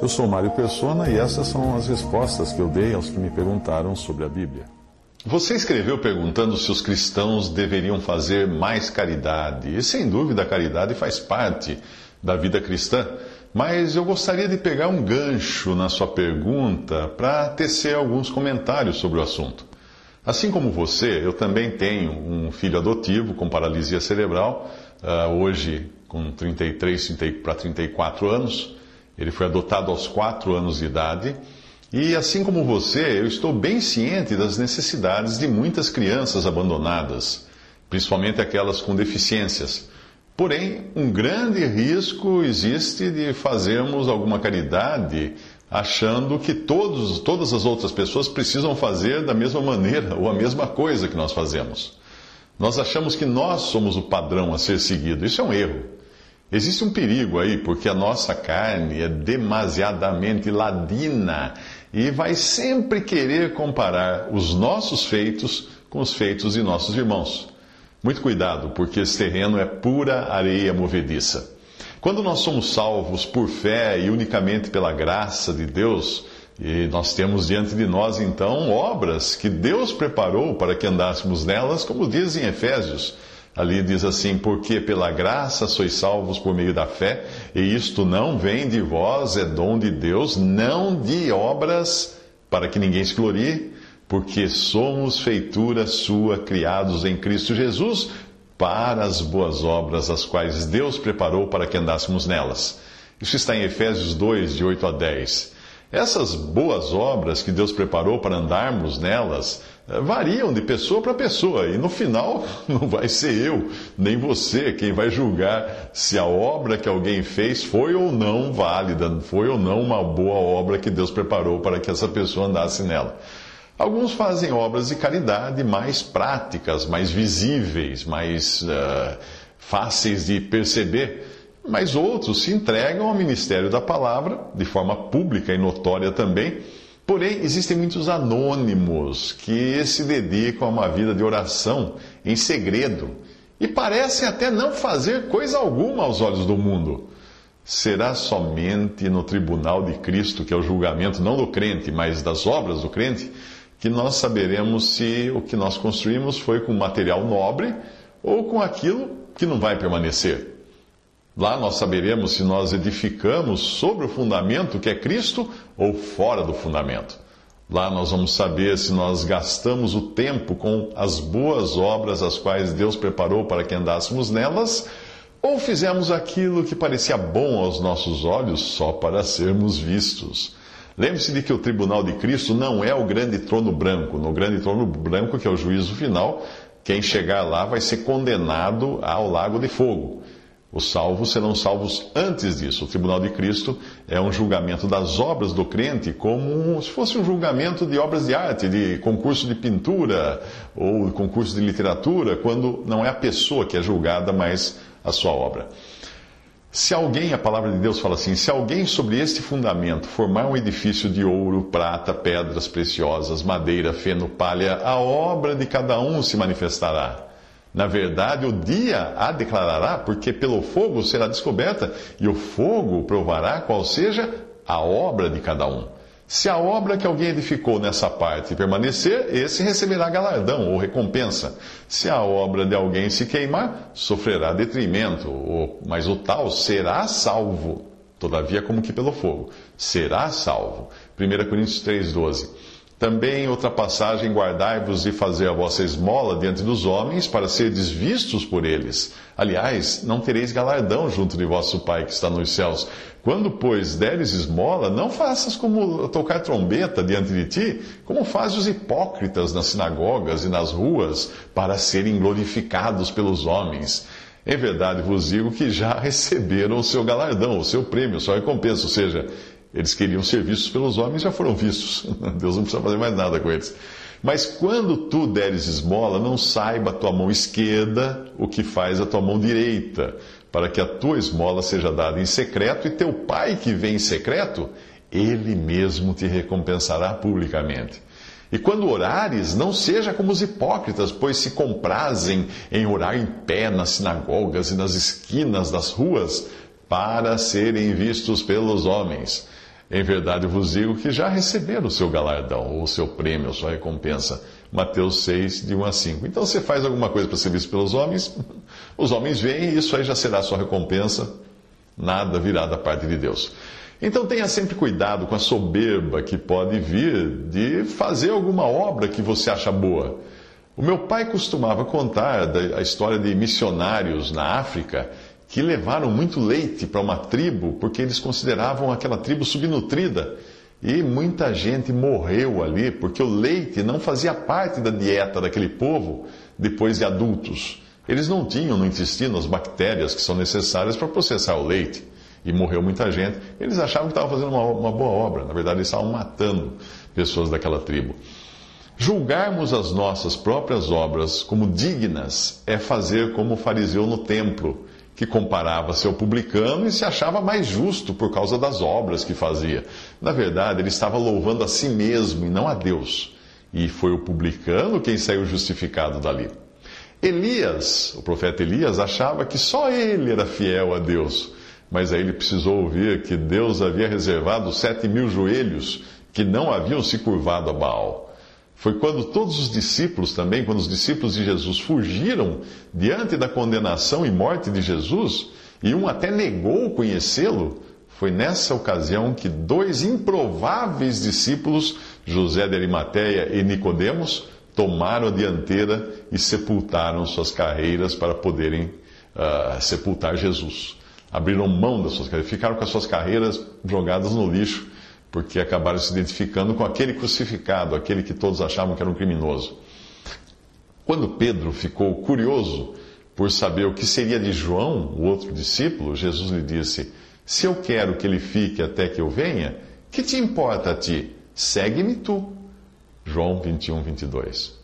Eu sou Mário Persona e essas são as respostas que eu dei aos que me perguntaram sobre a Bíblia. Você escreveu perguntando se os cristãos deveriam fazer mais caridade. E sem dúvida a caridade faz parte da vida cristã. Mas eu gostaria de pegar um gancho na sua pergunta para tecer alguns comentários sobre o assunto. Assim como você, eu também tenho um filho adotivo com paralisia cerebral, uh, hoje com 33 para 34 anos. Ele foi adotado aos 4 anos de idade. E assim como você, eu estou bem ciente das necessidades de muitas crianças abandonadas, principalmente aquelas com deficiências. Porém, um grande risco existe de fazermos alguma caridade achando que todos, todas as outras pessoas precisam fazer da mesma maneira ou a mesma coisa que nós fazemos. Nós achamos que nós somos o padrão a ser seguido. Isso é um erro. Existe um perigo aí, porque a nossa carne é demasiadamente ladina e vai sempre querer comparar os nossos feitos com os feitos de nossos irmãos. Muito cuidado, porque esse terreno é pura areia movediça. Quando nós somos salvos por fé e unicamente pela graça de Deus, e nós temos diante de nós então obras que Deus preparou para que andássemos nelas, como diz em Efésios. Ali diz assim: Porque pela graça sois salvos por meio da fé, e isto não vem de vós, é dom de Deus, não de obras, para que ninguém se glorie porque somos feitura sua, criados em Cristo Jesus, para as boas obras, as quais Deus preparou para que andássemos nelas. Isso está em Efésios 2, de 8 a 10. Essas boas obras que Deus preparou para andarmos nelas eh, variam de pessoa para pessoa, e no final não vai ser eu, nem você, quem vai julgar se a obra que alguém fez foi ou não válida, foi ou não uma boa obra que Deus preparou para que essa pessoa andasse nela. Alguns fazem obras de caridade mais práticas, mais visíveis, mais uh, fáceis de perceber, mas outros se entregam ao ministério da palavra de forma pública e notória também. Porém, existem muitos anônimos que se dedicam a uma vida de oração em segredo e parecem até não fazer coisa alguma aos olhos do mundo. Será somente no tribunal de Cristo, que é o julgamento não do crente, mas das obras do crente, que nós saberemos se o que nós construímos foi com material nobre ou com aquilo que não vai permanecer. Lá nós saberemos se nós edificamos sobre o fundamento que é Cristo ou fora do fundamento. Lá nós vamos saber se nós gastamos o tempo com as boas obras as quais Deus preparou para que andássemos nelas, ou fizemos aquilo que parecia bom aos nossos olhos só para sermos vistos. Lembre-se de que o tribunal de Cristo não é o grande trono branco. No grande trono branco, que é o juízo final, quem chegar lá vai ser condenado ao lago de fogo. Os salvos serão salvos antes disso. O tribunal de Cristo é um julgamento das obras do crente, como se fosse um julgamento de obras de arte, de concurso de pintura ou concurso de literatura, quando não é a pessoa que é julgada, mas a sua obra. Se alguém, a palavra de Deus fala assim: se alguém sobre este fundamento formar um edifício de ouro, prata, pedras preciosas, madeira, feno, palha, a obra de cada um se manifestará. Na verdade, o dia a declarará, porque pelo fogo será descoberta, e o fogo provará qual seja a obra de cada um. Se a obra que alguém edificou nessa parte permanecer, esse receberá galardão ou recompensa. Se a obra de alguém se queimar, sofrerá detrimento, mas o tal será salvo, todavia como que pelo fogo. Será salvo. 1 Coríntios 3,12. Também outra passagem, guardai-vos de fazer a vossa esmola diante dos homens, para serdes vistos por eles. Aliás, não tereis galardão junto de vosso Pai que está nos céus. Quando, pois, deres esmola, não faças como tocar trombeta diante de ti, como fazem os hipócritas nas sinagogas e nas ruas, para serem glorificados pelos homens. Em verdade vos digo que já receberam o seu galardão, o seu prêmio, sua recompensa, ou seja, eles queriam ser vistos pelos homens já foram vistos. Deus não precisa fazer mais nada com eles. Mas quando tu deres esmola, não saiba a tua mão esquerda o que faz a tua mão direita, para que a tua esmola seja dada em secreto, e teu pai que vem em secreto, ele mesmo te recompensará publicamente. E quando orares, não seja como os hipócritas, pois se comprazem em orar em pé nas sinagogas e nas esquinas das ruas para serem vistos pelos homens. Em verdade vos digo que já receberam o seu galardão, ou o seu prêmio, a sua recompensa. Mateus 6, de 1 a 5. Então você faz alguma coisa para ser visto pelos homens, os homens veem e isso aí já será a sua recompensa, nada virá da parte de Deus. Então tenha sempre cuidado com a soberba que pode vir de fazer alguma obra que você acha boa. O meu pai costumava contar a história de missionários na África que levaram muito leite para uma tribo porque eles consideravam aquela tribo subnutrida. E muita gente morreu ali porque o leite não fazia parte da dieta daquele povo depois de adultos. Eles não tinham no intestino as bactérias que são necessárias para processar o leite. E morreu muita gente. Eles achavam que estavam fazendo uma, uma boa obra. Na verdade, eles estavam matando pessoas daquela tribo. Julgarmos as nossas próprias obras como dignas é fazer como o fariseu no templo que comparava-se ao publicano e se achava mais justo por causa das obras que fazia. Na verdade, ele estava louvando a si mesmo e não a Deus. E foi o publicano quem saiu justificado dali. Elias, o profeta Elias, achava que só ele era fiel a Deus. Mas aí ele precisou ouvir que Deus havia reservado sete mil joelhos que não haviam se curvado a Baal. Foi quando todos os discípulos também, quando os discípulos de Jesus fugiram diante da condenação e morte de Jesus, e um até negou conhecê-lo, foi nessa ocasião que dois improváveis discípulos, José de Arimateia e Nicodemos, tomaram a dianteira e sepultaram suas carreiras para poderem uh, sepultar Jesus. Abriram mão das suas carreiras, ficaram com as suas carreiras jogadas no lixo porque acabaram se identificando com aquele crucificado, aquele que todos achavam que era um criminoso. Quando Pedro ficou curioso por saber o que seria de João, o outro discípulo, Jesus lhe disse: Se eu quero que ele fique até que eu venha, que te importa a ti? Segue-me tu. João 21, 22.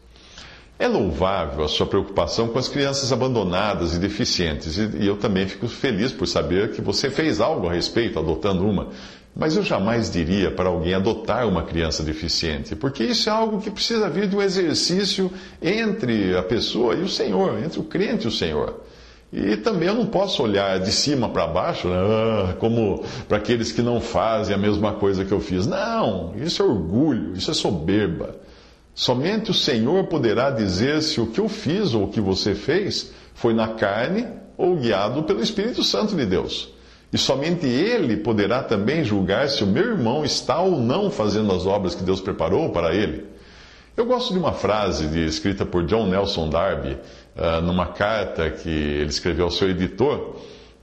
É louvável a sua preocupação com as crianças abandonadas e deficientes, e eu também fico feliz por saber que você fez algo a respeito, adotando uma. Mas eu jamais diria para alguém adotar uma criança deficiente, porque isso é algo que precisa vir de um exercício entre a pessoa e o Senhor, entre o crente e o Senhor. E também eu não posso olhar de cima para baixo, né, ah, como para aqueles que não fazem a mesma coisa que eu fiz. Não, isso é orgulho, isso é soberba. Somente o Senhor poderá dizer se o que eu fiz ou o que você fez foi na carne ou guiado pelo Espírito Santo de Deus. E somente Ele poderá também julgar se o meu irmão está ou não fazendo as obras que Deus preparou para ele. Eu gosto de uma frase de, escrita por John Nelson Darby, uh, numa carta que ele escreveu ao seu editor,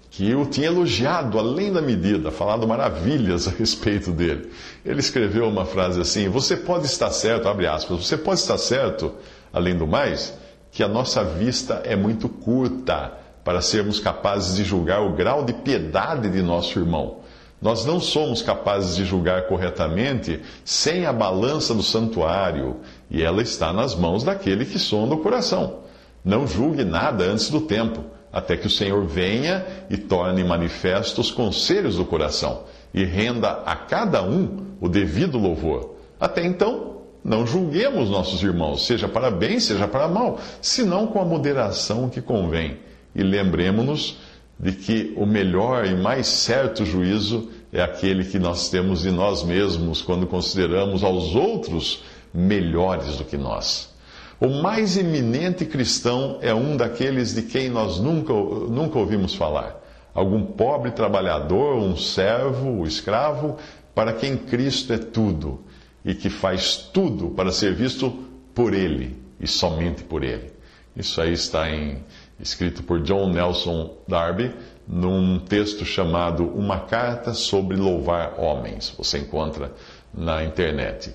que o tinha elogiado além da medida, falado maravilhas a respeito dele. Ele escreveu uma frase assim: Você pode estar certo, abre aspas, você pode estar certo, além do mais, que a nossa vista é muito curta para sermos capazes de julgar o grau de piedade de nosso irmão. Nós não somos capazes de julgar corretamente sem a balança do santuário, e ela está nas mãos daquele que sonda o coração. Não julgue nada antes do tempo, até que o Senhor venha e torne manifestos os conselhos do coração, e renda a cada um o devido louvor. Até então, não julguemos nossos irmãos, seja para bem, seja para mal, senão com a moderação que convém e lembremos-nos de que o melhor e mais certo juízo é aquele que nós temos de nós mesmos quando consideramos aos outros melhores do que nós. O mais eminente cristão é um daqueles de quem nós nunca, nunca ouvimos falar. Algum pobre trabalhador, um servo, um escravo, para quem Cristo é tudo e que faz tudo para ser visto por Ele e somente por Ele. Isso aí está em escrito por John Nelson Darby, num texto chamado Uma Carta sobre Louvar Homens. Você encontra na internet.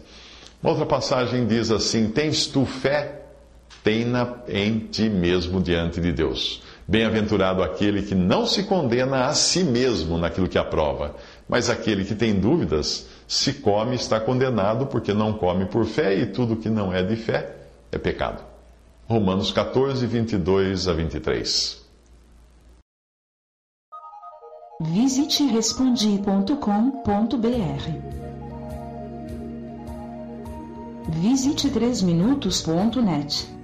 Uma outra passagem diz assim: Tens tu fé? Tenha em ti mesmo diante de Deus. Bem-aventurado aquele que não se condena a si mesmo naquilo que aprova, mas aquele que tem dúvidas, se come, está condenado, porque não come por fé, e tudo que não é de fé é pecado. Romanos 14, 22 a 23. Visite respondi.com.br. Visite 3minutos.net.